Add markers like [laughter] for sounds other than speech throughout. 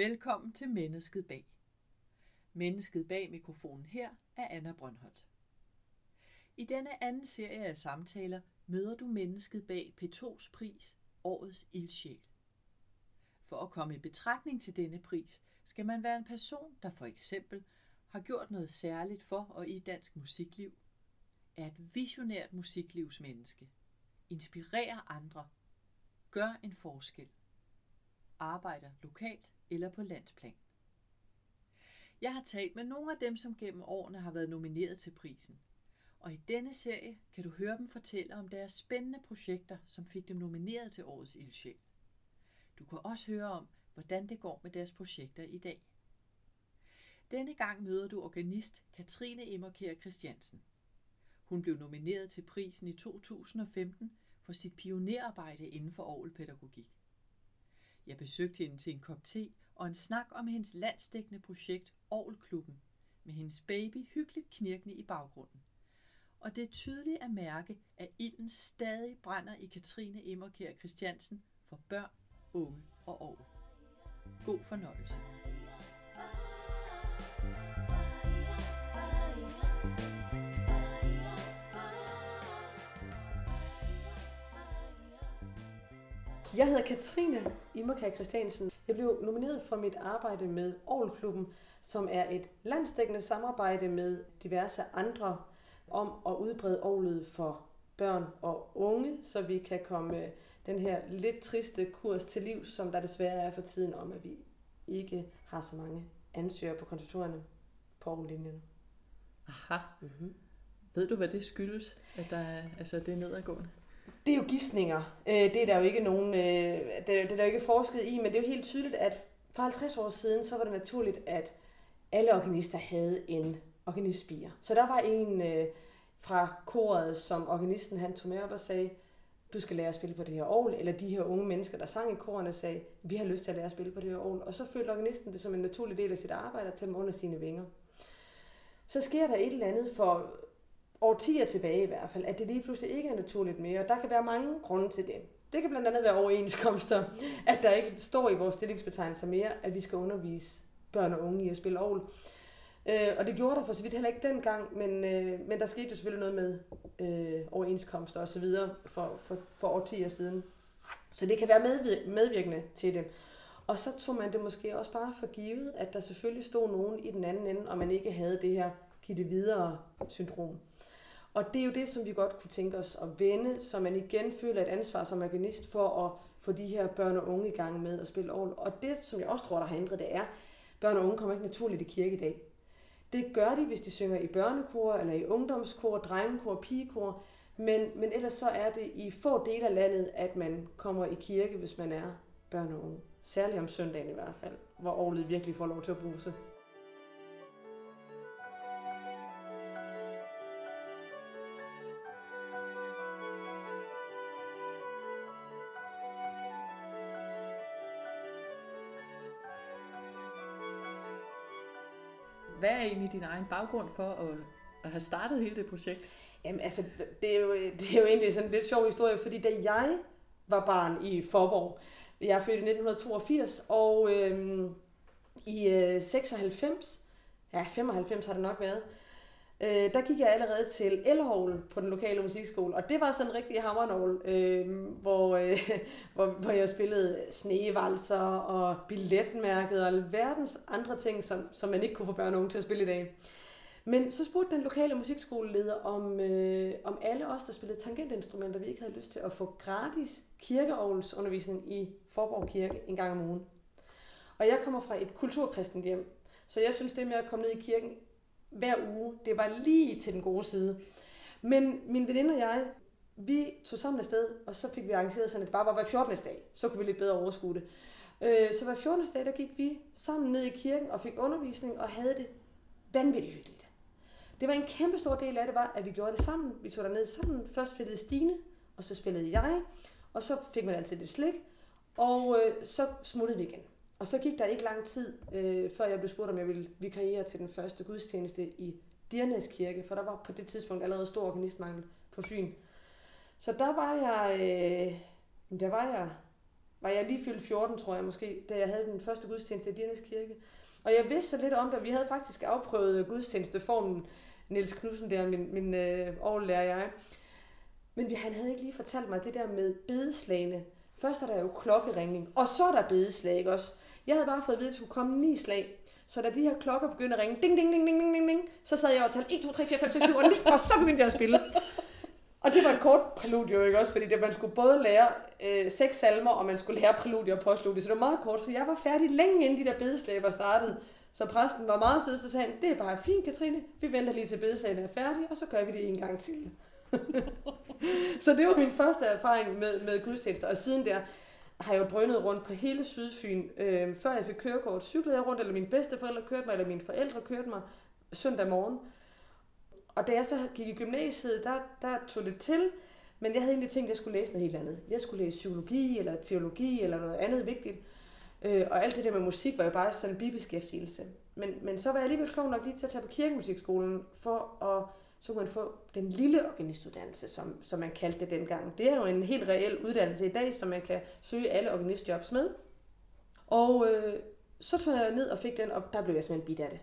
Velkommen til Mennesket bag. Mennesket bag mikrofonen her er Anna Brøndholt. I denne anden serie af samtaler møder du mennesket bag P2's pris, Årets Ildsjæl. For at komme i betragtning til denne pris, skal man være en person, der for eksempel har gjort noget særligt for og i dansk musikliv, er et visionært musiklivsmenneske, inspirerer andre, gør en forskel, arbejder lokalt eller på landsplan. Jeg har talt med nogle af dem, som gennem årene har været nomineret til prisen. Og i denne serie kan du høre dem fortælle om deres spændende projekter, som fik dem nomineret til årets ildsjæl. Du kan også høre om, hvordan det går med deres projekter i dag. Denne gang møder du organist Katrine Emmerkær Christiansen. Hun blev nomineret til prisen i 2015 for sit pionerarbejde inden for orgelpædagogik. Jeg besøgte hende til en kop te og en snak om hendes landsdækkende projekt Orgelklubben, med hendes baby hyggeligt knirkende i baggrunden. Og det er tydeligt at mærke, at ilden stadig brænder i Katrine Emmerkær Christiansen for børn, unge og orgel. God fornøjelse. Jeg hedder Katrine Immerkær Christiansen. Jeg blev nomineret for mit arbejde med Aarhusklubben, som er et landsdækkende samarbejde med diverse andre om at udbrede Aarhus for børn og unge, så vi kan komme den her lidt triste kurs til liv, som der desværre er for tiden om, at vi ikke har så mange ansøgere på konditorerne på Aarhus-linjen. Aha. Mm-hmm. Ved du, hvad det skyldes, at der er, altså, det er nedadgående? Det er jo gissninger. Øh, det er der jo ikke nogen, øh, det er der jo ikke forsket i, men det er jo helt tydeligt, at for 50 år siden, så var det naturligt, at alle organister havde en organistspire. Så der var en øh, fra koret, som organisten han tog med op og sagde, du skal lære at spille på det her orgel, eller de her unge mennesker, der sang i korene, sagde, vi har lyst til at lære at spille på det her orgel. Og så følte organisten det som en naturlig del af sit arbejde at tage dem under sine vinger. Så sker der et eller andet for årtier tilbage i hvert fald, at det lige pludselig ikke er naturligt mere. Og der kan være mange grunde til det. Det kan blandt andet være overenskomster, at der ikke står i vores stillingsbetegnelser mere, at vi skal undervise børn og unge i at spille ovl. Øh, og det gjorde der for så vidt heller ikke dengang, men, øh, men der skete jo selvfølgelig noget med øh, overenskomster osv. For, for, for årtier siden. Så det kan være medvir- medvirkende til det. Og så tog man det måske også bare for givet, at der selvfølgelig stod nogen i den anden ende, og man ikke havde det her give det videre syndrom. Og det er jo det, som vi godt kunne tænke os at vende, så man igen føler et ansvar som organist for at få de her børn og unge i gang med at spille orgel. Og det, som jeg også tror, der har ændret, det er, at børn og unge kommer ikke naturligt i kirke i dag. Det gør de, hvis de synger i børnekor, eller i ungdomskor, drengekor, pigekor. Men, men ellers så er det i få dele af landet, at man kommer i kirke, hvis man er børn og unge. Særligt om søndagen i hvert fald, hvor orglet virkelig får lov til at bruse. Egentlig din egen baggrund for at, at have startet hele det projekt? Jamen altså, det er, jo, det er jo egentlig sådan en lidt sjov historie, fordi da jeg var barn i Forborg, jeg er født i 1982, og øhm, i øh, 96, ja 95 har det nok været, øh, der gik jeg allerede til Elhole på den lokale musikskole, og det var sådan en rigtig hammernål, øh, hvor, øh, [laughs] hvor, hvor jeg spillede snevalser og billetmærket og alverdens andre ting, som, som man ikke kunne få børn og unge til at spille i dag. Men så spurgte den lokale musikskoleleder, om, øh, om alle os, der spillede tangentinstrumenter, vi ikke havde lyst til at få gratis kirkeovlsundervisning i Forborg Kirke en gang om ugen. Og jeg kommer fra et kulturkristent hjem, så jeg synes, det med at komme ned i kirken hver uge, det var lige til den gode side. Men min veninde og jeg, vi tog sammen afsted, og så fik vi arrangeret sådan, at det bare var hver 14. dag. Så kunne vi lidt bedre overskue det. Øh, så hver 14. dag, der gik vi sammen ned i kirken og fik undervisning og havde det vanvittigt hyggeligt. Det var en kæmpe stor del af det, var, at vi gjorde det sammen. Vi tog ned sammen. Først spillede Stine, og så spillede jeg, og så fik man altid lidt slik, og øh, så smuttede vi igen. Og så gik der ikke lang tid, øh, før jeg blev spurgt, om jeg ville vikariere til den første gudstjeneste i Dirnæs Kirke, for der var på det tidspunkt allerede stor organistmangel på Fyn. Så der var jeg, øh, der var jeg, var jeg lige fyldt 14, tror jeg måske, da jeg havde den første gudstjeneste i Dirnæs Kirke. Og jeg vidste så lidt om det, vi havde faktisk afprøvet gudstjenesteformen, Niels Knudsen der, min, min øh, overlærer jeg. Men han havde ikke lige fortalt mig det der med bedeslagene. Først er der jo klokkeringning, og så er der bedeslag, ikke også? Jeg havde bare fået at vide, at der skulle komme ni slag. Så da de her klokker begyndte at ringe, ding, ding, ding, ding, ding, ding, ding så sad jeg og talte 1, 2, 3, 4, 5, 6, 7, 8, 9, og så begyndte jeg at spille. Og det var et kort præludium, ikke også? Fordi det, man skulle både lære øh, seks salmer, og man skulle lære præludium og postludium. Så det var meget kort, så jeg var færdig længe inden de der bedeslag var startet. Så præsten var meget sød, så sagde han, det er bare fint, Katrine. Vi venter lige til bedeslagene er færdige, og så gør vi det en gang til. [laughs] så det var min første erfaring med, med gudstjenester. Og siden der har jeg jo drønet rundt på hele Sydfyn. Øh, før jeg fik kørekort, cyklede jeg rundt, eller mine bedsteforældre kørte mig, eller mine forældre kørte mig søndag morgen. Og da jeg så gik i gymnasiet, der, der tog det til, men jeg havde egentlig tænkt, at jeg skulle læse noget helt andet. Jeg skulle læse psykologi, eller teologi, eller noget andet vigtigt. Øh, og alt det der med musik var jo bare sådan en bibeskæftigelse. Men, men så var jeg alligevel klog nok lige til at tage på kirkemusikskolen, for at så kunne man få den lille organistuddannelse, som, som man kaldte det dengang. Det er jo en helt reel uddannelse i dag, som man kan søge alle organistjobs med. Og øh, så tog jeg ned og fik den, og der blev jeg simpelthen bidt af det.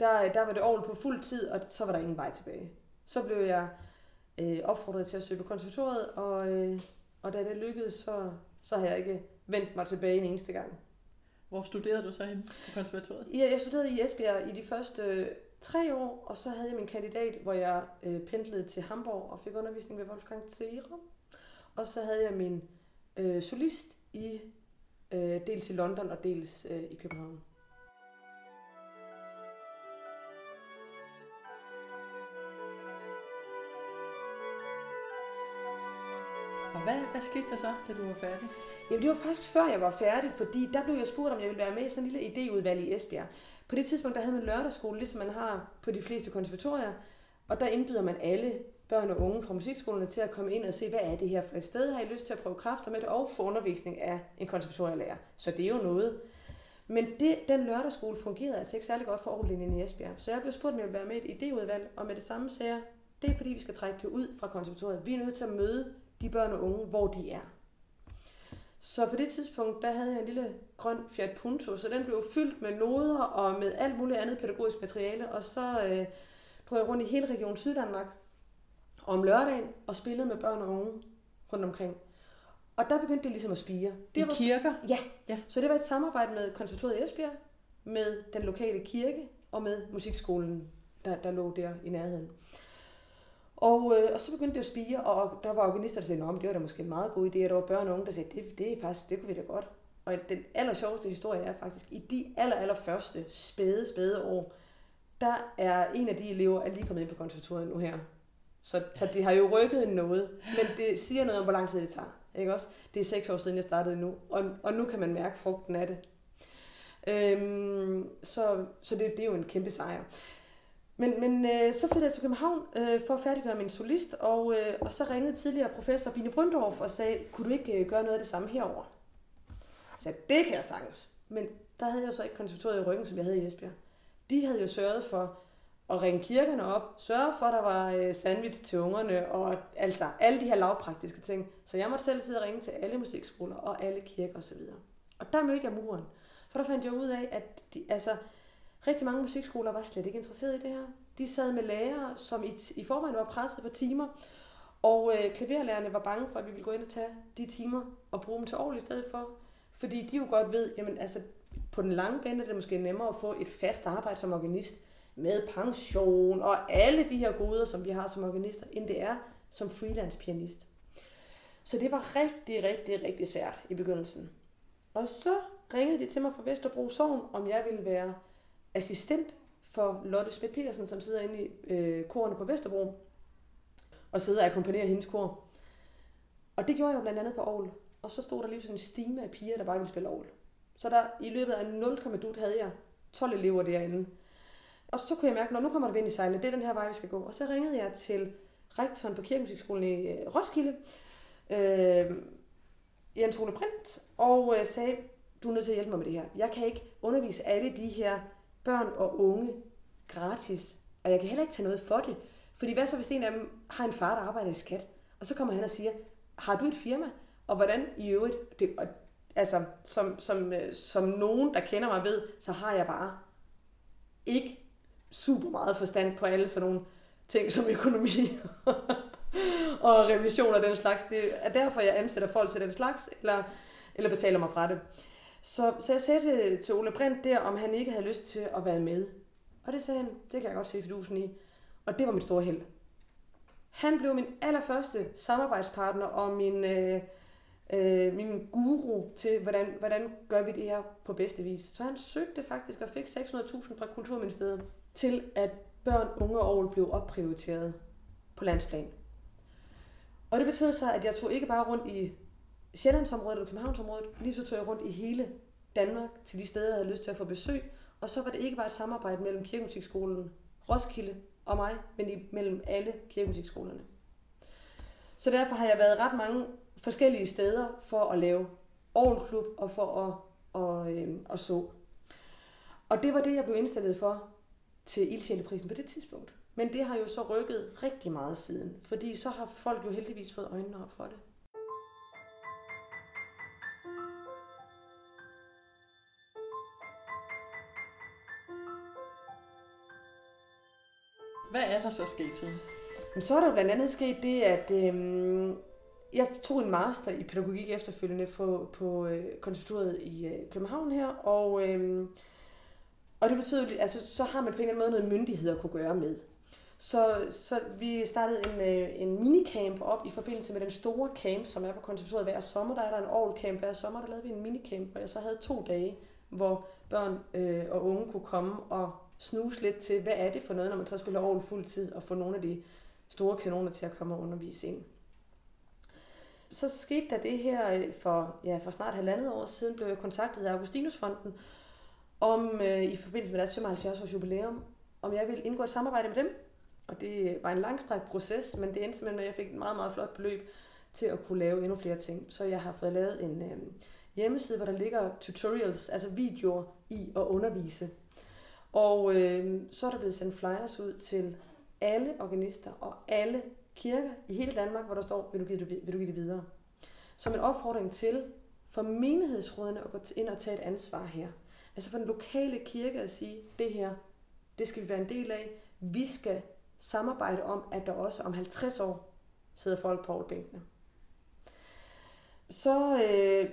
Der, der var det ordentligt på fuld tid, og så var der ingen vej tilbage. Så blev jeg øh, opfordret til at søge på konservatoriet, og, øh, og da det lykkedes, så, så har jeg ikke vendt mig tilbage en eneste gang. Hvor studerede du så hen på konservatoriet? Ja, jeg studerede i Esbjerg i de første tre år, og så havde jeg min kandidat, hvor jeg øh, pendlede til Hamburg og fik undervisning ved Wolfgang Zero. Og så havde jeg min øh, solist i øh, dels i London og dels øh, i København. Hvad, hvad skete der så, da du var færdig? Jamen det var faktisk før jeg var færdig, fordi der blev jeg spurgt, om jeg ville være med i sådan en lille idéudvalg i Esbjerg. På det tidspunkt, der havde man lørdagsskole, ligesom man har på de fleste konservatorier, og der indbyder man alle børn og unge fra musikskolerne til at komme ind og se, hvad er det her for et sted? Har I lyst til at prøve kræfter med det og få undervisning af en konservatorielærer? Så det er jo noget. Men det, den lørdagsskole fungerede altså ikke særlig godt for Aarhus i Esbjerg. Så jeg blev spurgt, om jeg ville være med i et idéudvalg, og med det samme sagde jeg, det er fordi, vi skal trække det ud fra konservatoriet. Vi er nødt til at møde de børn og unge, hvor de er. Så på det tidspunkt, der havde jeg en lille grøn Fiat Punto, så den blev fyldt med noder og med alt muligt andet pædagogisk materiale, og så øh, drog jeg rundt i hele Region Syddanmark om lørdagen og spillede med børn og unge rundt omkring. Og der begyndte det ligesom at spire. Det I var, kirker? Ja. ja, så det var et samarbejde med konservatoriet Esbjerg, med den lokale kirke og med musikskolen, der, der lå der i nærheden. Og, øh, og så begyndte det at spire, og der var organister, der sagde, at det var da måske en meget god idé, at der var børn og unge, der sagde, det, det er faktisk, det kunne vi da godt. Og den aller sjoveste historie er faktisk, i de aller, aller første spæde, spæde år, der er en af de elever er lige kommet ind på konservatoriet nu her. Så, så det har jo rykket noget, men det siger noget om, hvor lang tid det tager. Ikke også? Det er seks år siden, jeg startede nu, og, og nu kan man mærke frugten af det. Øhm, så så det, det er jo en kæmpe sejr. Men, men øh, så flyttede jeg til København øh, for at færdiggøre min solist, og, øh, og så ringede tidligere professor Bine Brøndorf og sagde, kunne du ikke øh, gøre noget af det samme herover? Jeg sagde, det kan jeg sagtens. Men der havde jeg jo så ikke konservatoriet i ryggen, som jeg havde i Esbjerg. De havde jo sørget for at ringe kirkerne op, sørge for, at der var øh, sandwich til ungerne, og altså alle de her lavpraktiske ting. Så jeg måtte selv sidde og ringe til alle musikskoler og alle kirker osv. Og der mødte jeg muren. For der fandt jeg ud af, at de, altså, Rigtig mange musikskoler var slet ikke interesseret i det her. De sad med lærere, som i, i forvejen var presset på timer, og øh, klaverlærerne var bange for, at vi ville gå ind og tage de timer og bruge dem til år i stedet for. Fordi de jo godt ved, jamen altså, på den lange bane er det måske nemmere at få et fast arbejde som organist, med pension og alle de her goder, som vi har som organister, end det er som freelance pianist. Så det var rigtig, rigtig, rigtig svært i begyndelsen. Og så ringede de til mig fra Vesterbro Sogn, om jeg ville være assistent for Lotte Schmidt Petersen, som sidder inde i øh, korene på Vesterbro, og sidder og akkompagnerer hendes kor. Og det gjorde jeg jo blandt andet på Aarhus. Og så stod der lige sådan en stime af piger, der bare ville spille Aarhus. Så der i løbet af 0, havde jeg 12 elever derinde. Og så kunne jeg mærke, at nu kommer der vind i sejlene, det er den her vej, vi skal gå. Og så ringede jeg til rektoren på Kirkemusikskolen i øh, Roskilde, øh, Jens Ole Print, og øh, sagde, du er nødt til at hjælpe mig med det her. Jeg kan ikke undervise alle de her børn og unge gratis, og jeg kan heller ikke tage noget for det. Fordi hvad så, hvis en af dem har en far, der arbejder i skat, og så kommer han og siger, har du et firma? Og hvordan i øvrigt, det, og, altså som, som, øh, som nogen, der kender mig ved, så har jeg bare ikke super meget forstand på alle sådan nogle ting som økonomi [laughs] og revision og den slags. Det er derfor, jeg ansætter folk til den slags, eller, eller betaler mig fra det. Så, så jeg sagde til, til Ole Brandt der, om han ikke havde lyst til at være med. Og det sagde han, det kan jeg godt se fidusen i. Og det var mit store held. Han blev min allerførste samarbejdspartner og min, øh, øh, min guru til, hvordan, hvordan gør vi det her på bedste vis. Så han søgte faktisk og fik 600.000 fra Kulturministeriet til, at børn, unge og år blev opprioriteret på landsplan. Og det betød så, at jeg tog ikke bare rundt i Sjællandsområdet eller Københavnsområdet, lige så tog jeg rundt i hele Danmark til de steder, jeg havde lyst til at få besøg. Og så var det ikke bare et samarbejde mellem Kirkemusikskolen Roskilde og mig, men i, mellem alle kirkemusikskolerne. Så derfor har jeg været ret mange forskellige steder for at lave Aarhus og for at, og, øh, at så. Og det var det, jeg blev indstillet for til Ildsjæleprisen på det tidspunkt. Men det har jo så rykket rigtig meget siden, fordi så har folk jo heldigvis fået øjnene op for det. Hvad er der så sket til? Men så er der blandt andet sket det, at øhm, jeg tog en master i pædagogik efterfølgende på, på øh, konservatoriet i øh, København her, og, øhm, og det betyder, altså så har man på en eller anden måde noget myndighed at kunne gøre med. Så, så vi startede en, øh, en minicamp op i forbindelse med den store camp, som er på konservatoriet hver sommer. Der er der en all camp hver sommer, der lavede vi en minicamp, hvor jeg så havde to dage, hvor børn øh, og unge kunne komme og snuse lidt til, hvad er det for noget, når man så spiller over fuld tid, og få nogle af de store kanoner til at komme og undervise ind. Så skete der det her øh, for, ja, for snart halvandet år siden, blev jeg kontaktet af Augustinusfonden, om øh, i forbindelse med deres 75 års jubilæum, om jeg ville indgå et samarbejde med dem. Og det var en langstrakt proces, men det endte simpelthen med, at jeg fik et meget, meget flot beløb til at kunne lave endnu flere ting. Så jeg har fået lavet en øh, hjemmeside, hvor der ligger tutorials, altså videoer i at undervise og øh, så er der blevet sendt flyers ud til alle organister og alle kirker i hele Danmark, hvor der står, vil du give det, vil du give det videre? Som en opfordring til for menighedsrådene at gå ind og tage et ansvar her. Altså for den lokale kirke at sige, det her, det skal vi være en del af. Vi skal samarbejde om, at der også om 50 år sidder folk på bænkene. Så øh,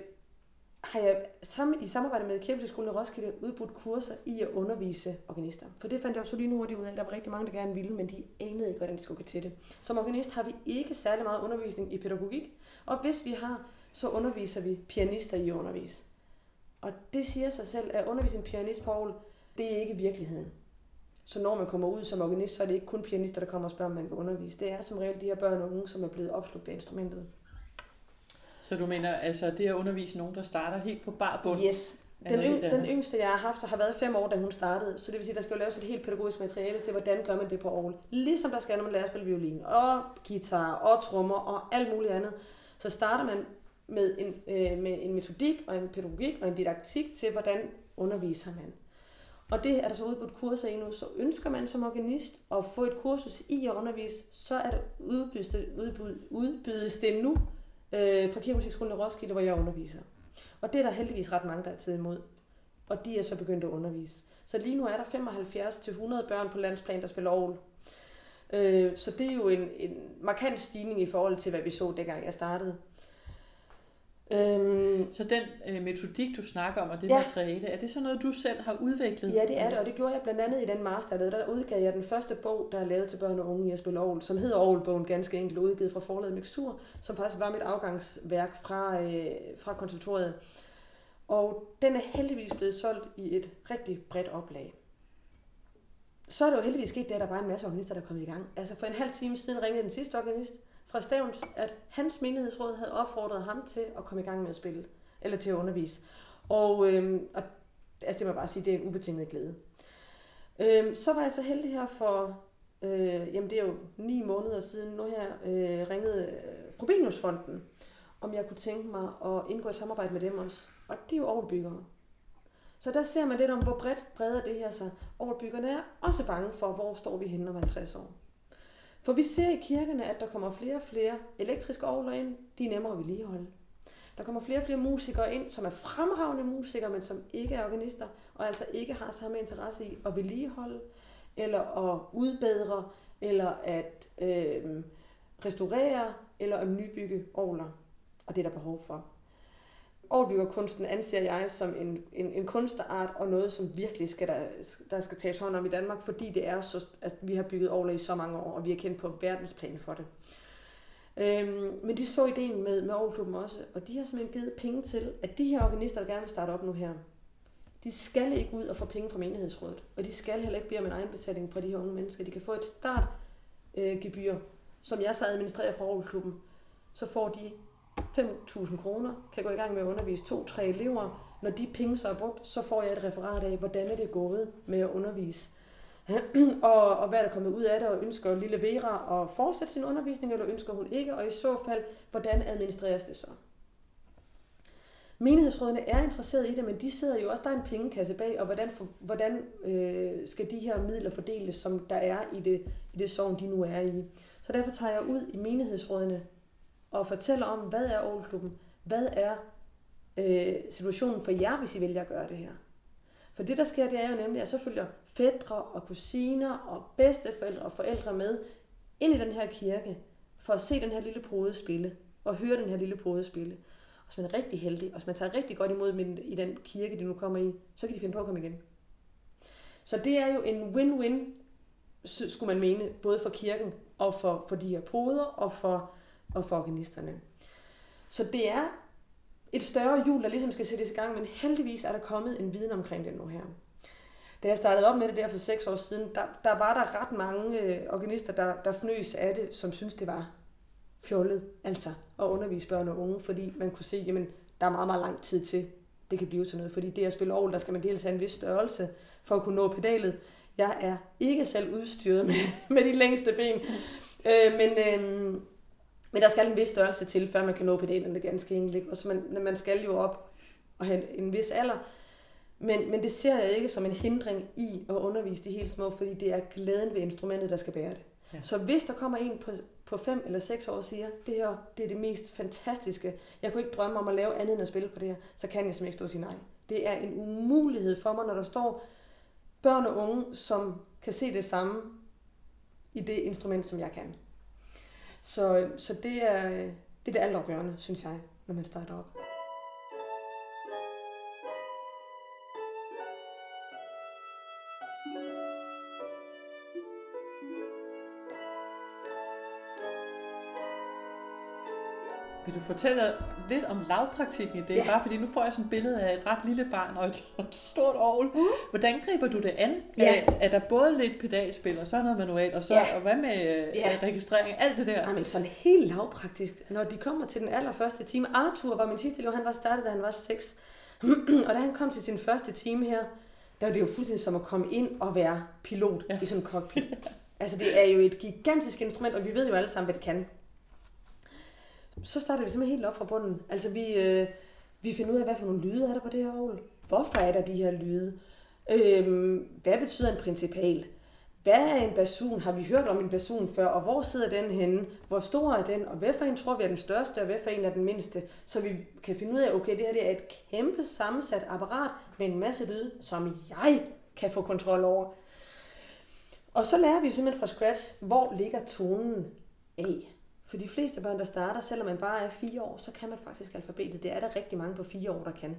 har jeg sammen, i samarbejde med Kirkemusikskolen i Roskilde udbudt kurser i at undervise organister. For det fandt jeg også lige nu hurtigt ud af, at der var rigtig mange, der gerne ville, men de anede ikke, hvordan de skulle gå til det. Som organist har vi ikke særlig meget undervisning i pædagogik, og hvis vi har, så underviser vi pianister i at undervise. Og det siger sig selv, at undervise en pianist, Paul, det er ikke virkeligheden. Så når man kommer ud som organist, så er det ikke kun pianister, der kommer og spørger, om man vil undervise. Det er som regel de her børn og unge, som er blevet opslugt af instrumentet. Så du mener, altså det at undervise nogen, der starter helt på bar bund? Yes. Den, yng, den yngste, jeg har haft, har været fem år, da hun startede. Så det vil sige, der skal jo laves et helt pædagogisk materiale til, hvordan gør man det på Aarhus. Ligesom der skal, når man lærer at spille violin, og guitar, og trommer, og alt muligt andet. Så starter man med en, øh, med en metodik, og en pædagogik, og en didaktik til, hvordan underviser man. Og det er der så udbudt kurser i nu, så ønsker man som organist at få et kursus i at undervise, så er det udbydes det, udbydes det nu øh, fra Kirkemusikskolen i Roskilde, hvor jeg underviser. Og det er der heldigvis ret mange, der er taget imod. Og de er så begyndt at undervise. Så lige nu er der 75-100 børn på landsplan, der spiller Aarhus. Øh, så det er jo en, en markant stigning i forhold til, hvad vi så, dengang jeg startede. Øhm, så den øh, metodik, du snakker om, og det ja. materiale, er det så noget, du selv har udviklet? Ja, det er det, og det gjorde jeg blandt andet i den master, der, der udgav jeg den første bog, der er lavet til børn og unge spille Aarhus, som hedder Aarhusbogen, ganske enkelt udgivet fra forladet Mixtur, som faktisk var mit afgangsværk fra, øh, fra konservatoriet. Og den er heldigvis blevet solgt i et rigtig bredt oplag. Så er det jo heldigvis sket det, at der var en masse organister, der kom i gang. Altså for en halv time siden ringede den sidste organist, fra Stævns, at hans menighedsråd havde opfordret ham til at komme i gang med at spille, eller til at undervise. Og, øhm, og altså det må jeg bare sige, det er en ubetinget glæde. Øhm, så var jeg så heldig her for, øh, jamen det er jo ni måneder siden nu her, øh, ringede øh, Frobeniusfonden, om jeg kunne tænke mig at indgå et samarbejde med dem også. Og det er jo overbyggere. Så der ser man lidt om, hvor bredt breder det her sig. Overbyggerne er også bange for, hvor står vi henne om 50 år. For vi ser i kirkerne, at der kommer flere og flere elektriske orgler ind. De er nemmere at vedligeholde. Der kommer flere og flere musikere ind, som er fremragende musikere, men som ikke er organister, og altså ikke har samme interesse i at vedligeholde, eller at udbedre, eller at øh, restaurere, eller at nybygge orgler. Og det er der behov for. Overbyggerkunsten anser jeg som en, en, en kunstart og noget, som virkelig skal der, der skal tages hånd om i Danmark, fordi det er så, at vi har bygget Aarhus i så mange år, og vi er kendt på verdensplan for det. Øhm, men de så ideen med, med Aarhusklubben også, og de har simpelthen givet penge til, at de her organister, der gerne vil starte op nu her, de skal ikke ud og få penge fra menighedsrådet, og de skal heller ikke bede om en egenbetaling fra de her unge mennesker. De kan få et startgebyr, øh, som jeg så administrerer fra Aarhusklubben. Så får de 5.000 kroner, kan gå i gang med at undervise to-tre elever. Når de penge så er brugt, så får jeg et referat af, hvordan er det gået med at undervise. [clears throat] og, og hvad er der kommet ud af det, og ønsker lille Vera at fortsætte sin undervisning, eller ønsker hun ikke, og i så fald, hvordan administreres det så? Menighedsrådene er interesseret i det, men de sidder jo også, der er en pengekasse bag, og hvordan, for, hvordan øh, skal de her midler fordeles, som der er i det, i det sovn, de nu er i. Så derfor tager jeg ud i menighedsrådene og fortæller om, hvad er Aarhusklubben? Hvad er øh, situationen for jer, hvis I vælger at gøre det her? For det, der sker, det er jo nemlig, at så følger fædre og kusiner og bedsteforældre og forældre med ind i den her kirke, for at se den her lille prode spille, og høre den her lille prode spille. Og hvis man er rigtig heldig, og hvis man tager rigtig godt imod dem i den kirke, de nu kommer i, så kan de finde på at komme igen. Så det er jo en win-win, skulle man mene, både for kirken og for, for de her poder, og for og for organisterne. Så det er et større hjul, der ligesom skal sættes i gang, men heldigvis er der kommet en viden omkring det nu her. Da jeg startede op med det der for seks år siden, der, der var der ret mange øh, organister, der, der fnøs af det, som synes det var fjollet, altså at undervise børn og unge, fordi man kunne se, jamen, der er meget, meget lang tid til, det kan blive til noget. Fordi det at spille over, der skal man dels have en vis størrelse for at kunne nå pedalet. Jeg er ikke selv udstyret med, [laughs] med de længste ben. Øh, men, øh, men der skal en vis størrelse til, før man kan nå pedalerne ganske enkelt. Og så man, man skal jo op og have en, en vis alder. Men, men det ser jeg ikke som en hindring i at undervise de helt små, fordi det er glæden ved instrumentet, der skal bære det. Ja. Så hvis der kommer en på, på fem eller seks år og siger, det her det er det mest fantastiske, jeg kunne ikke drømme om at lave andet end at spille på det her, så kan jeg simpelthen ikke stå og sige nej. Det er en umulighed for mig, når der står børn og unge, som kan se det samme i det instrument, som jeg kan. Så, så det er øh, det, er det altafgørende, synes jeg, når man starter op. Vil du fortælle lidt om lavpraktikken i det? Ja. Bare fordi nu får jeg sådan et billede af et ret lille barn og et, [laughs] et stort ovl. Uh. Hvordan griber du det an? Ja. Er, er der både lidt pedalspil og så noget manuelt, og, så, ja. og hvad med ja. registrering? Alt det der? Jamen sådan helt lavpraktisk. Når de kommer til den allerførste time. Arthur var min sidste elev, han var startet, da han var 6. [clears throat] og da han kom til sin første time her, der var det jo fuldstændig som at komme ind og være pilot ja. i sådan en cockpit. [laughs] altså det er jo et gigantisk instrument, og vi ved jo alle sammen, hvad det kan så starter vi simpelthen helt op fra bunden. Altså vi, øh, vi finder ud af, hvad for nogle lyde er der på det her ovl. Hvorfor er der de her lyde? Øh, hvad betyder en principal? Hvad er en basun? Har vi hørt om en basun før? Og hvor sidder den henne? Hvor stor er den? Og hvad for en tror vi er den største, og hvad for en er den mindste? Så vi kan finde ud af, okay, det her det er et kæmpe sammensat apparat med en masse lyde, som jeg kan få kontrol over. Og så lærer vi simpelthen fra scratch, hvor ligger tonen af. For de fleste børn, der starter, selvom man bare er fire år, så kan man faktisk alfabetet. Det er der rigtig mange på fire år, der kan.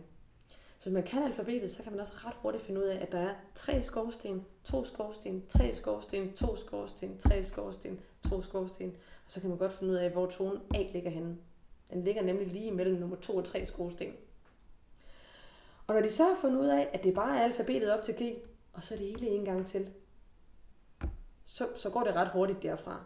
Så hvis man kan alfabetet, så kan man også ret hurtigt finde ud af, at der er tre skorsten, to skorsten, tre skorsten, to skorsten, tre skorsten, to skorsten. Og så kan man godt finde ud af, hvor tonen A ligger henne. Den ligger nemlig lige mellem nummer 2 og 3 skorsten. Og når de så har fundet ud af, at det bare er alfabetet op til G, og så er det hele en gang til, så, så går det ret hurtigt derfra.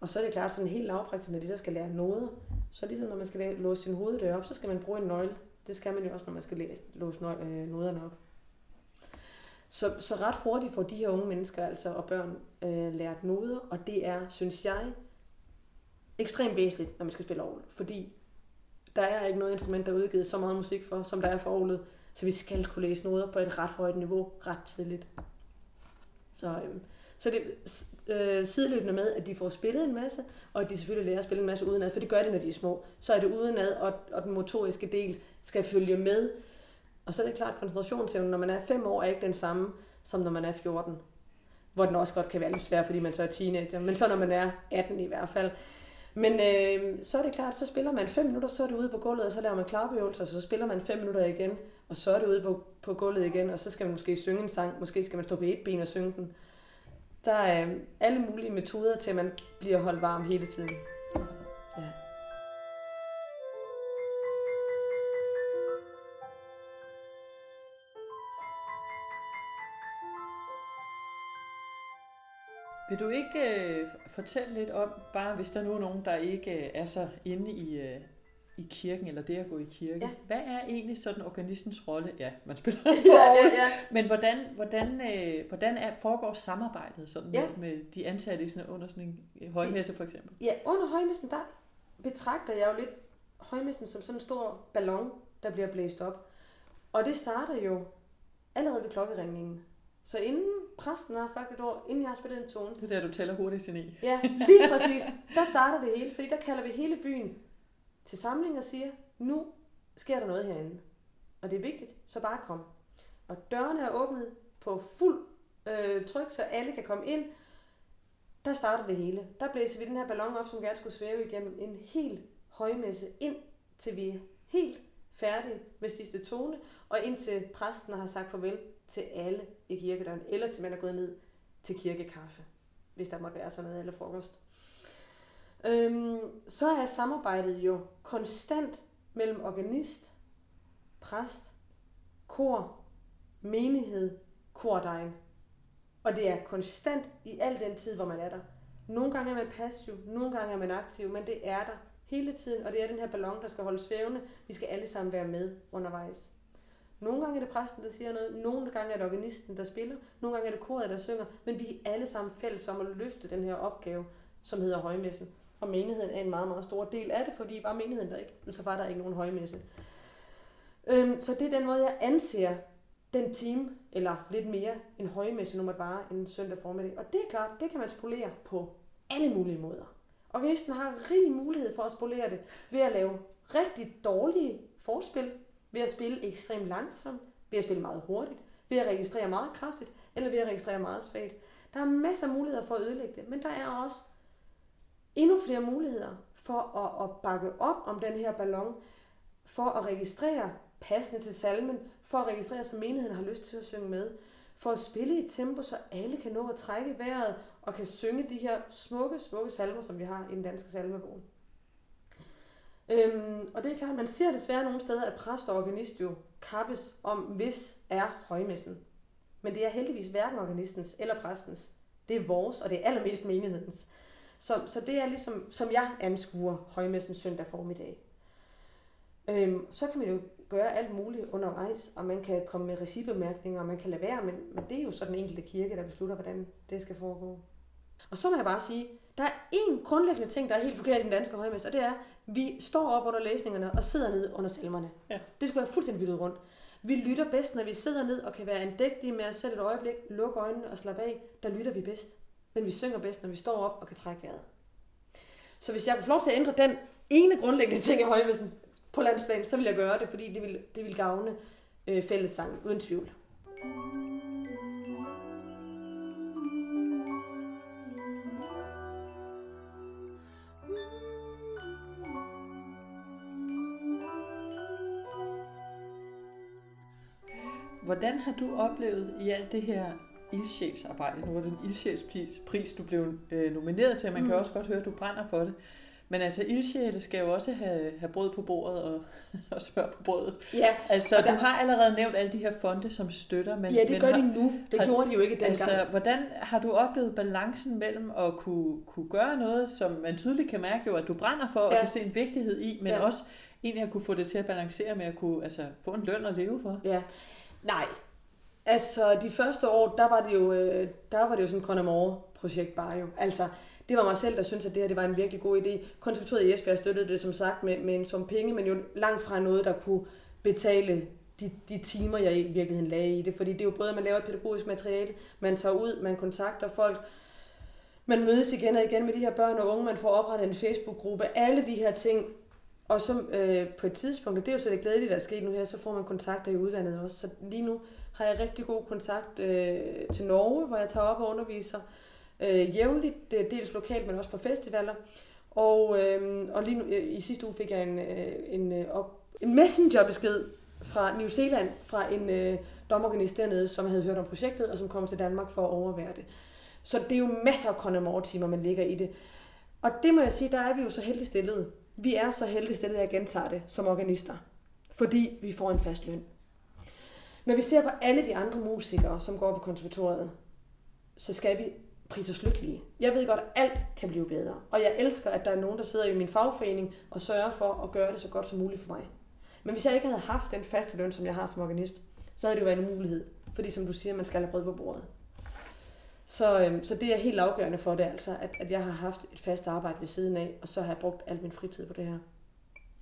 Og så er det klart sådan helt lavpraktisk, når de så skal lære noder. Så ligesom når man skal låse sin hoveddør op, så skal man bruge en nøgle. Det skal man jo også, når man skal låse øh, noderne op. Så, så ret hurtigt får de her unge mennesker altså og børn øh, lært noder, og det er, synes jeg, ekstremt væsentligt, når man skal spille orgel. Fordi der er ikke noget instrument, der er udgivet så meget musik for, som der er for orglet. Så vi skal kunne læse noder på et ret højt niveau ret tidligt. Så, øh, så det øh, sideløbende med, at de får spillet en masse, og at de selvfølgelig lærer at spille en masse udenad, for det gør de, når de er små. Så er det udenad, og, og den motoriske del skal følge med. Og så er det klart, at koncentrationsevnen, når man er 5 år, er ikke den samme, som når man er 14. Hvor den også godt kan være lidt svær, fordi man så er teenager. Men så når man er 18 i hvert fald. Men øh, så er det klart, så spiller man 5 minutter, så er det ude på gulvet, og så laver man klapøvelser, og så spiller man 5 minutter igen, og så er det ude på, på gulvet igen, og så skal man måske synge en sang, måske skal man stå på et ben og synge den. Der er alle mulige metoder til, at man bliver holdt varm hele tiden. Ja. Vil du ikke øh, fortælle lidt om, bare hvis der nu er nogen, der ikke øh, er så inde i, øh, i kirken, eller det at gå i kirke. Ja. Hvad er egentlig sådan organistens rolle? Ja, man spiller på [laughs] ja, ja, ja. Men hvordan, hvordan, øh, hvordan er, foregår samarbejdet sådan ja. med, med de ansatte sådan, under sådan en øh, højmesse for eksempel? Ja, under højmessen, der betragter jeg jo lidt højmessen som sådan en stor ballon, der bliver blæst op. Og det starter jo allerede ved klokkeringningen. Så inden præsten har sagt et ord, inden jeg har spillet en tone. Det er der, du tæller hurtigt i. Ja, lige præcis. [laughs] Der starter det hele, fordi der kalder vi hele byen til samling og siger, nu sker der noget herinde. Og det er vigtigt, så bare kom. Og dørene er åbnet på fuld øh, tryk, så alle kan komme ind. Der starter det hele. Der blæser vi den her ballon op, som gerne skulle svæve igennem en helt højmesse, ind til vi er helt færdige med sidste tone, og indtil præsten har sagt farvel til alle i kirkedøren, eller til man er gået ned til kirkekaffe, hvis der måtte være sådan noget, eller frokost. Øhm, så er samarbejdet jo konstant mellem organist, præst, kor, menighed, kordegn. Og det er konstant i al den tid, hvor man er der. Nogle gange er man passiv, nogle gange er man aktiv, men det er der hele tiden, og det er den her ballon, der skal holde svævende. Vi skal alle sammen være med undervejs. Nogle gange er det præsten, der siger noget, nogle gange er det organisten, der spiller, nogle gange er det koret, der synger, men vi er alle sammen fælles om at løfte den her opgave, som hedder højmessen. Og menigheden er en meget, meget stor del af det, fordi var menigheden der ikke, altså så var der ikke nogen højmesse. Øhm, så det er den måde, jeg anser den time, eller lidt mere, en højmesse nummer bare en søndag formiddag. Og det er klart, det kan man spolere på alle mulige måder. Organisten har rig mulighed for at spolere det ved at lave rigtig dårlige forspil, ved at spille ekstremt langsomt, ved at spille meget hurtigt, ved at registrere meget kraftigt, eller ved at registrere meget svagt. Der er masser af muligheder for at ødelægge det, men der er også endnu flere muligheder for at, at bakke op om den her ballon, for at registrere passende til salmen, for at registrere, så menigheden har lyst til at synge med, for at spille i tempo, så alle kan nå at trække vejret og kan synge de her smukke, smukke salmer, som vi har i den danske salmebog. Øhm, og det er klart, man ser desværre nogle steder, at præst og organist jo kappes om, hvis er højmessen. Men det er heldigvis hverken organistens eller præstens. Det er vores, og det er allermest menighedens. Så, så det er ligesom, som jeg anskuer højmessen søndag formiddag. Øhm, så kan man jo gøre alt muligt undervejs, og man kan komme med recibemærkninger, og man kan lade være, men, men det er jo så den enkelte kirke, der beslutter, hvordan det skal foregå. Og så må jeg bare sige, der er én grundlæggende ting, der er helt forkert i den danske højmesse, og det er, at vi står op under læsningerne og sidder ned under salmerne. Ja. Det skal være fuldstændig byttet rundt. Vi lytter bedst, når vi sidder ned og kan være andægtige med os selv et øjeblik, lukke øjnene og slappe af. Der lytter vi bedst men vi synger bedst, når vi står op og kan trække vejret. Så hvis jeg kunne få lov til at ændre den ene grundlæggende ting i højmessen på landsplan, så vil jeg gøre det, fordi det vil, det vil gavne øh, fællessang, uden tvivl. Hvordan har du oplevet i alt det her ildsjælsarbejde? Nu var det en ildsjælspris, du blev øh, nomineret til, og man mm. kan også godt høre, at du brænder for det. Men altså, ildsjæle skal jo også have, have brød på bordet og, [laughs] og smør på brødet. Ja. Altså, der... du har allerede nævnt alle de her fonde, som støtter. Men, ja, det men gør har, de nu. Det har, gjorde de jo ikke dengang. Altså, hvordan har du oplevet balancen mellem at kunne, kunne gøre noget, som man tydeligt kan mærke jo, at du brænder for, ja. og kan se en vigtighed i, men ja. også egentlig at kunne få det til at balancere med at kunne altså, få en løn at leve for? Ja. Nej. Altså, de første år, der var det jo, øh, der var det jo sådan Conor Moore-projekt bare jo. Altså, det var mig selv, der syntes, at det her det var en virkelig god idé. Konservatoriet i Esbjerg støttede det som sagt med, med en som penge, men jo langt fra noget, der kunne betale de, de timer, jeg i virkeligheden lagde i det. Fordi det er jo både, at man laver et pædagogisk materiale, man tager ud, man kontakter folk, man mødes igen og igen med de her børn og unge, man får oprettet en Facebook-gruppe, alle de her ting. Og så øh, på et tidspunkt, og det er jo så det glædelige, der er sket nu her, så får man kontakter i udlandet også. Så lige nu har jeg rigtig god kontakt øh, til Norge, hvor jeg tager op og underviser øh, jævnligt, øh, dels lokalt, men også på festivaler. Og, øh, og lige nu, øh, i sidste uge fik jeg en, øh, en, øh, op, en messengerbesked fra New Zealand, fra en øh, domorganist dernede, som havde hørt om projektet, og som kom til Danmark for at overvære det. Så det er jo masser af Connemore-timer, man ligger i det. Og det må jeg sige, der er vi jo så heldigt stillet. Vi er så heldigt stillet, at jeg gentager det, som organister. Fordi vi får en fast løn. Når vi ser på alle de andre musikere, som går på konservatoriet, så skal vi prise lykkelige. Jeg ved godt, at alt kan blive bedre. Og jeg elsker, at der er nogen, der sidder i min fagforening og sørger for at gøre det så godt som muligt for mig. Men hvis jeg ikke havde haft den faste løn, som jeg har som organist, så havde det jo været en mulighed. Fordi som du siger, man skal have brød på bordet. Så, øhm, så det er helt afgørende for det altså, at, at jeg har haft et fast arbejde ved siden af, og så har jeg brugt al min fritid på det her.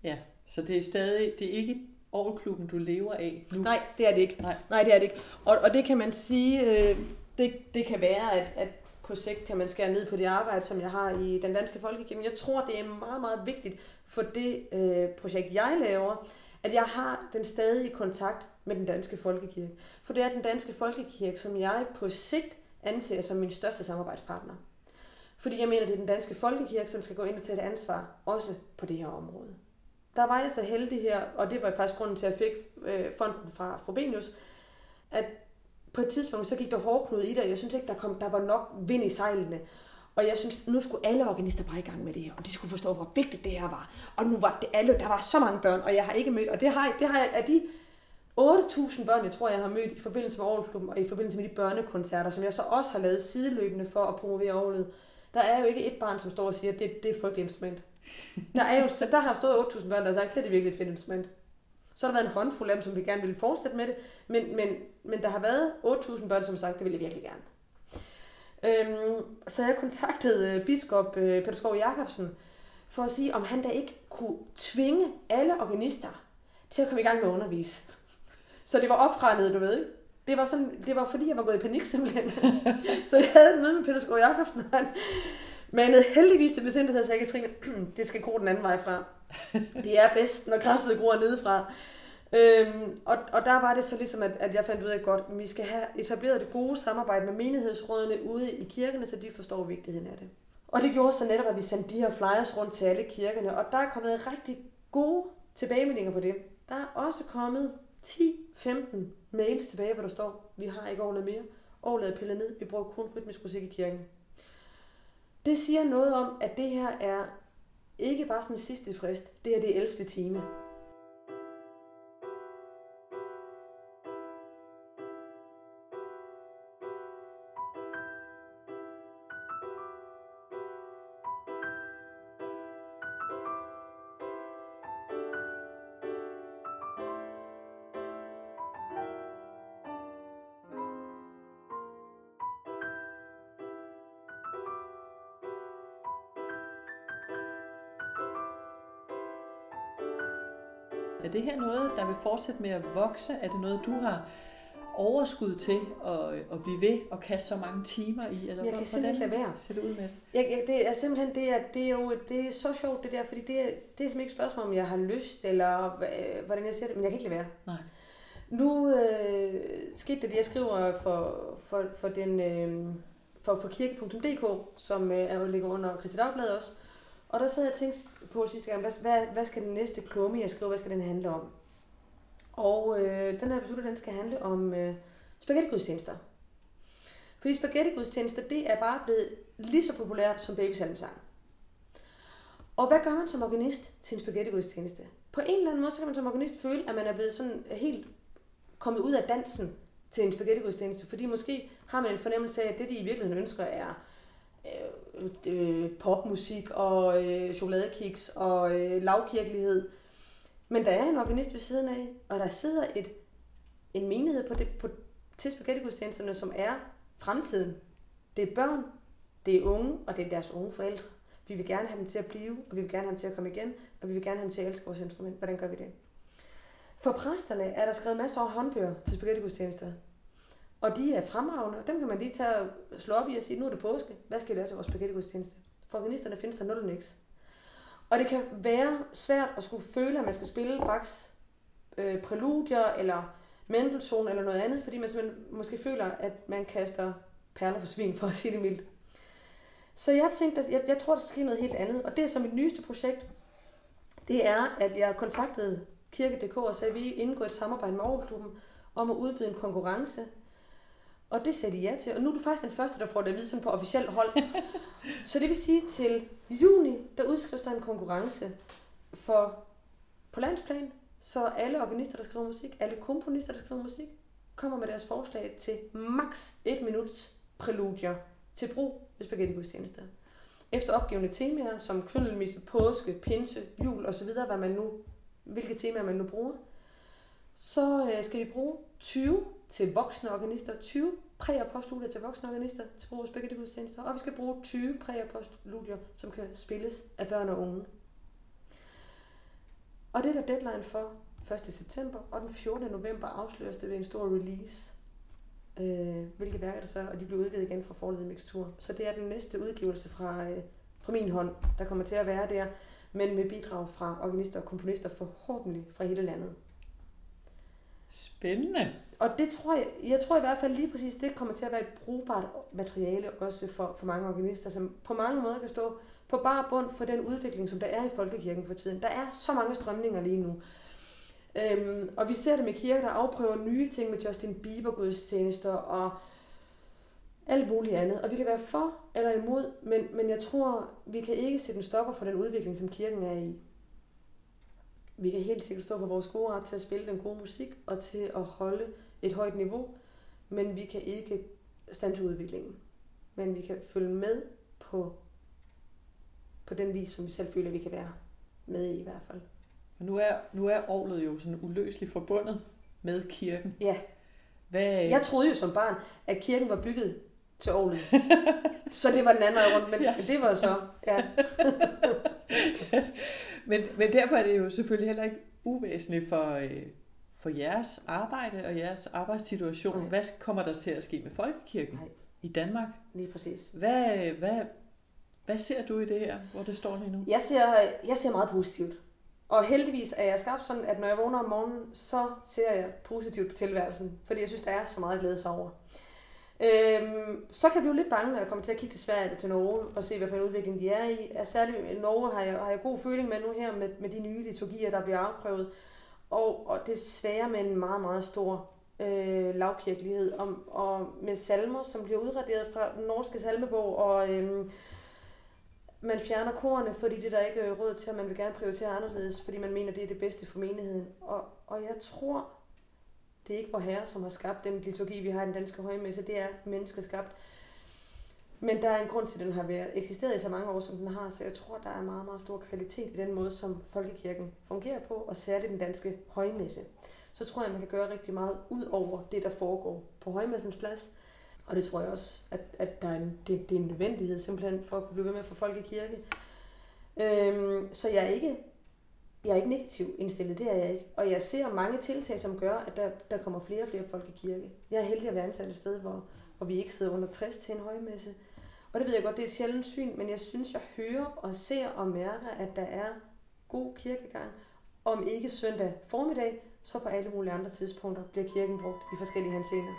Ja, så det er stadig, det er ikke Aarhusklubben, du lever af nu? Nej, det er det ikke. Nej, Nej det er det ikke. Og, og det kan man sige, øh, det, det kan være, at, at på sigt kan man skære ned på det arbejde, som jeg har i den danske folkekirke. Men jeg tror, det er meget, meget vigtigt for det øh, projekt, jeg laver, at jeg har den stadige kontakt med den danske folkekirke. For det er den danske folkekirke, som jeg på sigt anser som min største samarbejdspartner. Fordi jeg mener, det er den danske folkekirke, som skal gå ind og tage et ansvar, også på det her område. Der var jeg så heldig her, og det var faktisk grunden til, at jeg fik øh, fonden fra Frobenius, at på et tidspunkt, så gik der hårdknud i det, og jeg synes ikke, der, kom, der var nok vind i sejlene. Og jeg synes, nu skulle alle organister bare i gang med det her, og de skulle forstå, hvor vigtigt det her var. Og nu var det alle, der var så mange børn, og jeg har ikke mødt, og det har, det har jeg, af de 8.000 børn, jeg tror, jeg har mødt i forbindelse med Aarhusklubben, og i forbindelse med de børnekoncerter, som jeg så også har lavet sideløbende for at promovere Aarhus, der er jo ikke et barn, som står og siger, at det, det er et frygteligt instrument. Der, er jo, der har stået 8.000 børn, der har sagt, at det er virkelig et fedt instrument. Så har der været en håndfuld af dem, som vi gerne ville fortsætte med det, men, men, men der har været 8.000 børn, som har sagt, det vil jeg virkelig gerne. Øhm, så jeg kontaktede øh, biskop øh, Peter Skov Jacobsen for at sige, om han da ikke kunne tvinge alle organister til at komme i gang med at undervise. [laughs] Så det var opfra ned, du ved ikke? Det var, sådan, det var fordi, jeg var gået i panik simpelthen. [laughs] så jeg havde et møde med Peter Skov Jacobsen, og han manede heldigvis til besindighed, så jeg Katrine, [clears throat] det skal gå den anden vej fra. Det er bedst, når græsset gror nedefra. Øhm, og, og der var det så ligesom, at, at jeg fandt ud af, at godt, vi skal have etableret det gode samarbejde med menighedsrådene ude i kirkerne, så de forstår vigtigheden af det. Og det gjorde så netop, at vi sendte de her flyers rundt til alle kirkerne, og der er kommet rigtig gode tilbagemeldinger på det. Der er også kommet 10-15 mails tilbage, hvor der står, vi har ikke overlevet mere. Overladet er pillet ned, vi bruger kun rytmisk musik i kirken. Det siger noget om, at det her er ikke bare sådan en sidste frist, det her det er 11. time. Er det her noget, der vil fortsætte med at vokse? Er det noget, du har overskud til at, at blive ved og kaste så mange timer i? Eller jeg kan simpelthen lade være. Ser det ud med det? Jeg, jeg, det er simpelthen det er, det er jo det er så sjovt det der, fordi det er, det er simpelthen ikke et spørgsmål, om jeg har lyst, eller hvordan jeg ser det, men jeg kan ikke lade være. Nej. Nu øh, skete det, det jeg skriver for, for, for, den, øh, for, for kirke.dk, som øh, er ligger under Christi Dagblad også, og der sad jeg og tænkte på sidste gang, hvad, hvad, hvad skal den næste klumme, jeg skriver, hvad skal den handle om? Og øh, den her episode, den skal handle om øh, spaghettigudstjenester. Fordi spaghettigudstjenester, det er bare blevet lige så populært som babysalmesang. Og hvad gør man som organist til en spaghetti-gudstjeneste? På en eller anden måde, så kan man som organist føle, at man er blevet sådan helt kommet ud af dansen til en spaghetti-gudstjeneste, Fordi måske har man en fornemmelse af, at det, de i virkeligheden ønsker, er øh, popmusik og øh, chokoladekiks og øh, lavkirkelighed. Men der er en organist ved siden af, og der sidder et, en menighed på det, på, til spaghettigudstjenesterne, som er fremtiden. Det er børn, det er unge, og det er deres unge forældre. Vi vil gerne have dem til at blive, og vi vil gerne have dem til at komme igen, og vi vil gerne have dem til at elske vores instrument. Hvordan gør vi det? For præsterne er der skrevet masser af håndbøger til spaghettigudstjenester. Og de er fremragende, og dem kan man lige tage og slå op i og sige, nu er det påske. Hvad skal vi lave til vores spaghettigudstjeneste? For organisterne findes der 0 niks. Og det kan være svært at skulle føle, at man skal spille Bachs øh, præludier, eller Mendelssohn eller noget andet, fordi man simpelthen måske føler, at man kaster perler for svin, for at sige det mildt. Så jeg tænkte, at jeg, jeg tror, der skal ske noget helt andet. Og det er så mit nyeste projekt. Det er, at jeg kontaktede Kirke.dk og sagde, at vi indgår et samarbejde med Aarhusklubben om at udbyde en konkurrence. Og det sagde de ja til. Og nu er du faktisk den første, der får det at vide sådan på officielt hold. [laughs] så det vil sige, til juni, der udskrives der en konkurrence for på landsplan, så alle organister, der skriver musik, alle komponister, der skriver musik, kommer med deres forslag til maks 1 minuts præludier til brug ved spaghettigudstjenester. Efter opgivende temaer som køndelmisse, påske, pinse, jul osv., hvad man nu, hvilke temaer man nu bruger, så øh, skal vi bruge 20 til voksne organister, 20 præapostludier til voksne organister til brug af spaghettigudstjenester, og vi skal bruge 20 præapostludier, som kan spilles af børn og unge. Og det er der deadline for 1. september, og den 14. november afsløres det ved en stor release. Øh, hvilke værker det så, og de bliver udgivet igen fra forledet Mixtur. Så det er den næste udgivelse fra, øh, fra min hånd, der kommer til at være der, men med bidrag fra organister og komponister forhåbentlig fra hele landet. Spændende. Og det tror jeg, jeg tror i hvert fald lige præcis, det kommer til at være et brugbart materiale også for, for mange organister, som på mange måder kan stå på bare bund for den udvikling, som der er i folkekirken for tiden. Der er så mange strømninger lige nu. Øhm, og vi ser det med kirker, der afprøver nye ting med Justin Bieber gudstjenester og alt muligt andet. Og vi kan være for eller imod, men, men jeg tror, vi kan ikke sætte en stopper for den udvikling, som kirken er i. Vi kan helt sikkert stå på vores gode ret til at spille den gode musik og til at holde et højt niveau, men vi kan ikke stanse udviklingen. Men vi kan følge med på, på den vis, som vi selv føler, vi kan være med i i hvert fald. Og nu er, nu er Aarhus jo sådan uløseligt forbundet med kirken. Ja. Hvad, Jeg troede jo som barn, at kirken var bygget til Aarhus. [laughs] så det var den anden vej rundt, men Ja. ja. det var så, ja. [laughs] men, men derfor er det jo selvfølgelig heller ikke uvæsentligt for, øh, for jeres arbejde og jeres arbejdssituation. Nej. Hvad kommer der til at ske med folkekirken Nej. i Danmark? Lige præcis. Hvad, hvad, hvad ser du i det her, hvor det står lige nu? Jeg ser, jeg ser meget positivt. Og heldigvis er jeg skabt sådan, at når jeg vågner om morgenen, så ser jeg positivt på tilværelsen. Fordi jeg synes, der er så meget at glæde sig over. Øhm, så kan jeg blive lidt bange, når jeg kommer til at kigge til Sverige eller til Norge og se, hvad for en udvikling de er i. Altså, Særligt Norge har jeg, har jeg god føling med nu her med, med de nye liturgier, der bliver afprøvet. Og, og desværre med en meget, meget stor øh, lavkirkelighed. Og, og med salmer, som bliver udraderet fra den norske salmebog. Og øh, man fjerner korene, fordi det der ikke er råd til, at man vil gerne prioritere anderledes, fordi man mener, det er det bedste for menigheden. Og, og jeg tror, det er ikke vor herre, som har skabt den liturgi, vi har i den danske højmesse. Det er menneskeskabt. Men der er en grund til, at den har været eksisteret i så mange år, som den har. Så jeg tror, der er meget, meget stor kvalitet i den måde, som folkekirken fungerer på, og særligt den danske højmesse. Så tror jeg, man kan gøre rigtig meget ud over det, der foregår på højmessens plads. Og det tror jeg også, at, at der er en, det, det er en nødvendighed simpelthen for at kunne blive ved med at få folk i kirke. Øhm, så jeg er ikke jeg er ikke negativ indstillet, det er jeg ikke. Og jeg ser mange tiltag, som gør, at der, der kommer flere og flere folk i kirke. Jeg er heldig at være ansat et sted, hvor, hvor vi ikke sidder under 60 til en højmesse. Og det ved jeg godt, det er et sjældent syn, men jeg synes, jeg hører og ser og mærker, at der er god kirkegang. Om ikke søndag formiddag, så på alle mulige andre tidspunkter bliver kirken brugt i forskellige henseender.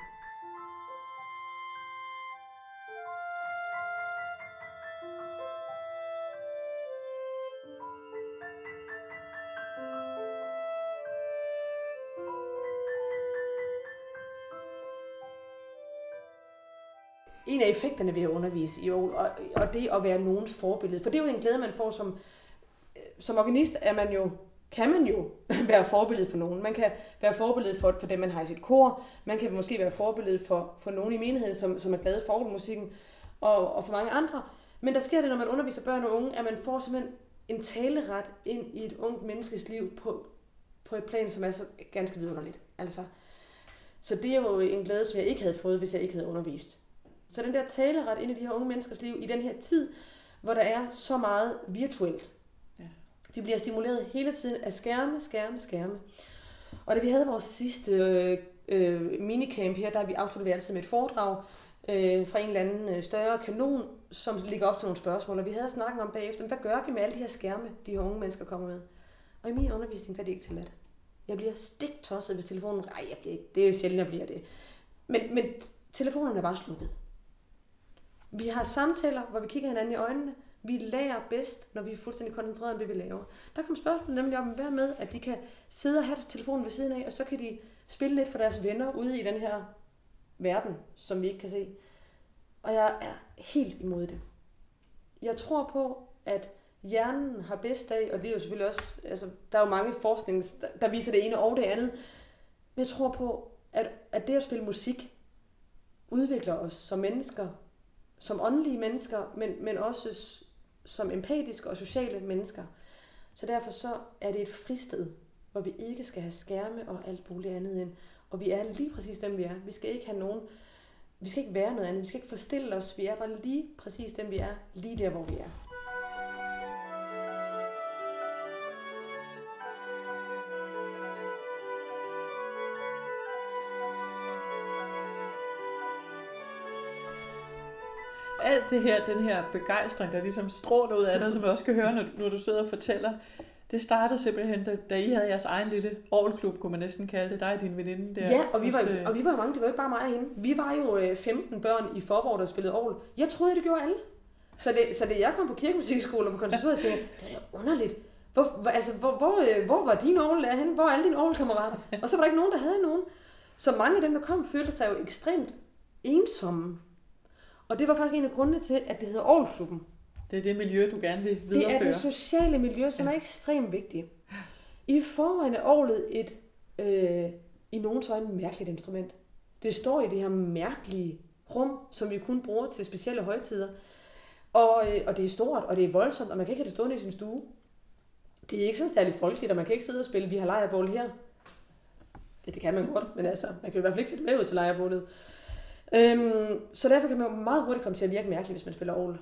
Af effekterne ved at undervise i Aarhus, og, og det at være nogens forbillede. For det er jo en glæde, man får som, øh, som organist, er man jo, kan man jo [laughs] være forbillede for nogen. Man kan være forbillede for, for dem, man har i sit kor. Man kan måske være forbillede for, for nogen i menigheden, som, som er glade for musikken, og, og for mange andre. Men der sker det, når man underviser børn og unge, at man får simpelthen en taleret ind i et ungt menneskes liv på, på et plan, som er så ganske vidunderligt. Altså, så det er jo en glæde, som jeg ikke havde fået, hvis jeg ikke havde undervist. Så den der taleret ind i de her unge menneskers liv, i den her tid, hvor der er så meget virtuelt. Ja. Vi bliver stimuleret hele tiden af skærme, skærme, skærme. Og da vi havde vores sidste øh, øh, minicamp her, der vi afsluttet vi altid med et foredrag øh, fra en eller anden øh, større kanon, som ligger op til nogle spørgsmål. Og vi havde snakket om bagefter, hvad gør vi med alle de her skærme, de her unge mennesker kommer med? Og i min undervisning, der er det ikke tilladt. Jeg bliver stik tosset, hvis telefonen... Nej, jeg bliver ikke. Det er jo sjældent, jeg bliver det. Men, men telefonen er bare slukket. Vi har samtaler, hvor vi kigger hinanden i øjnene. Vi lærer bedst, når vi er fuldstændig koncentreret om det, vi laver. Der kommer spørgsmålet nemlig om, hvad med, at de kan sidde og have telefonen ved siden af, og så kan de spille lidt for deres venner ude i den her verden, som vi ikke kan se. Og jeg er helt imod det. Jeg tror på, at hjernen har bedst af, og det er jo selvfølgelig også, altså, der er jo mange forskning, der viser det ene og det andet, men jeg tror på, at, at det at spille musik udvikler os som mennesker, som åndelige mennesker, men, men også som empatiske og sociale mennesker. Så derfor så er det et fristed, hvor vi ikke skal have skærme og alt muligt andet ind. Og vi er lige præcis dem, vi er. Vi skal ikke have nogen, vi skal ikke være noget andet. Vi skal ikke forstille os. Vi er bare lige præcis dem, vi er. Lige der, hvor vi er. Alt det her, den her begejstring, der ligesom stråler ud af dig, som jeg også kan høre, når, når du sidder og fortæller, det starter simpelthen, da, da I havde jeres egen lille orgelklub, kunne man næsten kalde det, dig og din veninde der. Ja, og vi, var, og vi var jo mange, det var jo ikke bare mig og hende. Vi var jo 15 øh, børn i Forborg, der spillede orgel. Jeg troede, det gjorde alle. Så det, så det jeg kom på kirkemusikskole og på konservatoriet, tænkte det er underligt. Hvor, hvor, altså, hvor, hvor, øh, hvor var din orgel henne? Hvor er alle dine orgelkammerater? Og så var der ikke nogen, der havde nogen. Så mange af dem, der kom, følte sig jo ekstremt ensomme. Og det var faktisk en af grundene til, at det hedder Aarhusklubben. Det er det miljø, du gerne vil videreføre. Det er det sociale miljø, som ja. er ekstremt vigtigt. I forvejen er orlet et, øh, i nogens øjne, mærkeligt instrument. Det står i det her mærkelige rum, som vi kun bruger til specielle højtider. Og, øh, og det er stort, og det er voldsomt, og man kan ikke have det stående i sin stue. Det er ikke så særligt folkeligt, og man kan ikke sidde og spille, vi har lejrebål her. Det, det kan man godt, men altså, man kan i hvert fald ikke det med ud til lejrebålet. Øhm, så derfor kan man jo meget hurtigt komme til at virke mærkeligt, hvis man spiller orgel.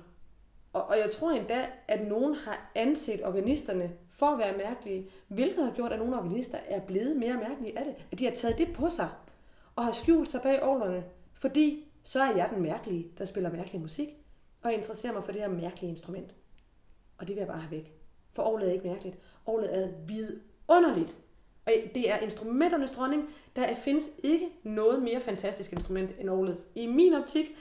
Og, og jeg tror endda, at nogen har anset organisterne for at være mærkelige, hvilket har gjort, at nogle organister er blevet mere mærkelige af det. At de har taget det på sig og har skjult sig bag orglerne, fordi så er jeg den mærkelige, der spiller mærkelig musik, og interesserer mig for det her mærkelige instrument. Og det vil jeg bare have væk. For orlet er ikke mærkeligt. Orlet er vidunderligt. Og det er instrumenternes dronning. Der findes ikke noget mere fantastisk instrument end orlet. I min optik.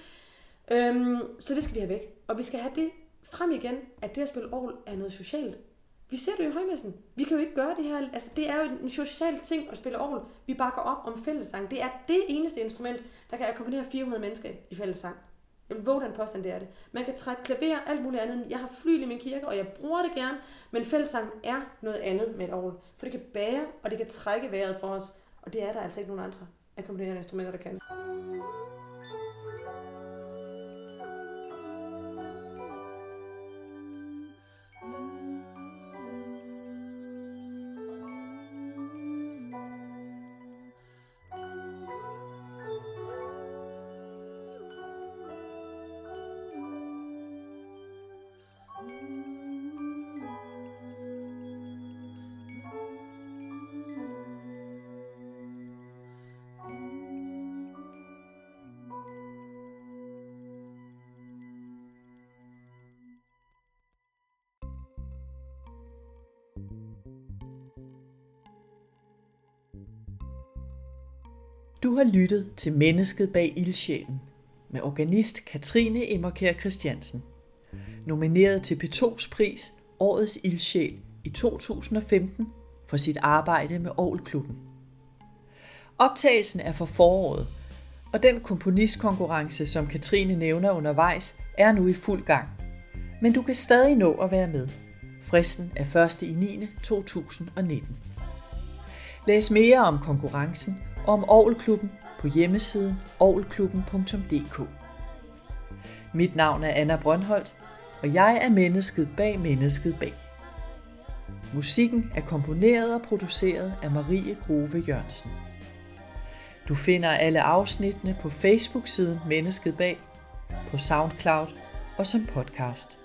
Øhm, så det skal vi have væk. Og vi skal have det frem igen, at det at spille orgel er noget socialt. Vi ser det jo i højmessen. Vi kan jo ikke gøre det her. Altså, det er jo en social ting at spille orgel. Vi bakker op om fællessang. Det er det eneste instrument, der kan akkompagnere 400 mennesker i fællessang. Jeg vil den påstand, det er det. Man kan trække klaver, alt muligt andet. Jeg har flyl i min kirke, og jeg bruger det gerne, men fællessang er noget andet med et orgel. For det kan bære, og det kan trække vejret for os, og det er der altså ikke nogen andre akkompagnerende instrumenter, der kan. Du har lyttet til Mennesket bag ildsjælen med organist Katrine Emmerkær Christiansen. Nomineret til P2's pris Årets Ildsjæl i 2015 for sit arbejde med Aarhusklubben. Optagelsen er for foråret, og den komponistkonkurrence, som Katrine nævner undervejs, er nu i fuld gang. Men du kan stadig nå at være med. Fristen er 1. i 9. 2019. Læs mere om konkurrencen og om Aarhusklubben på hjemmesiden aarhusklubben.dk. Mit navn er Anna Brøndholt, og jeg er mennesket bag mennesket bag. Musikken er komponeret og produceret af Marie Grove Jørgensen. Du finder alle afsnittene på Facebook-siden Mennesket Bag, på SoundCloud og som podcast.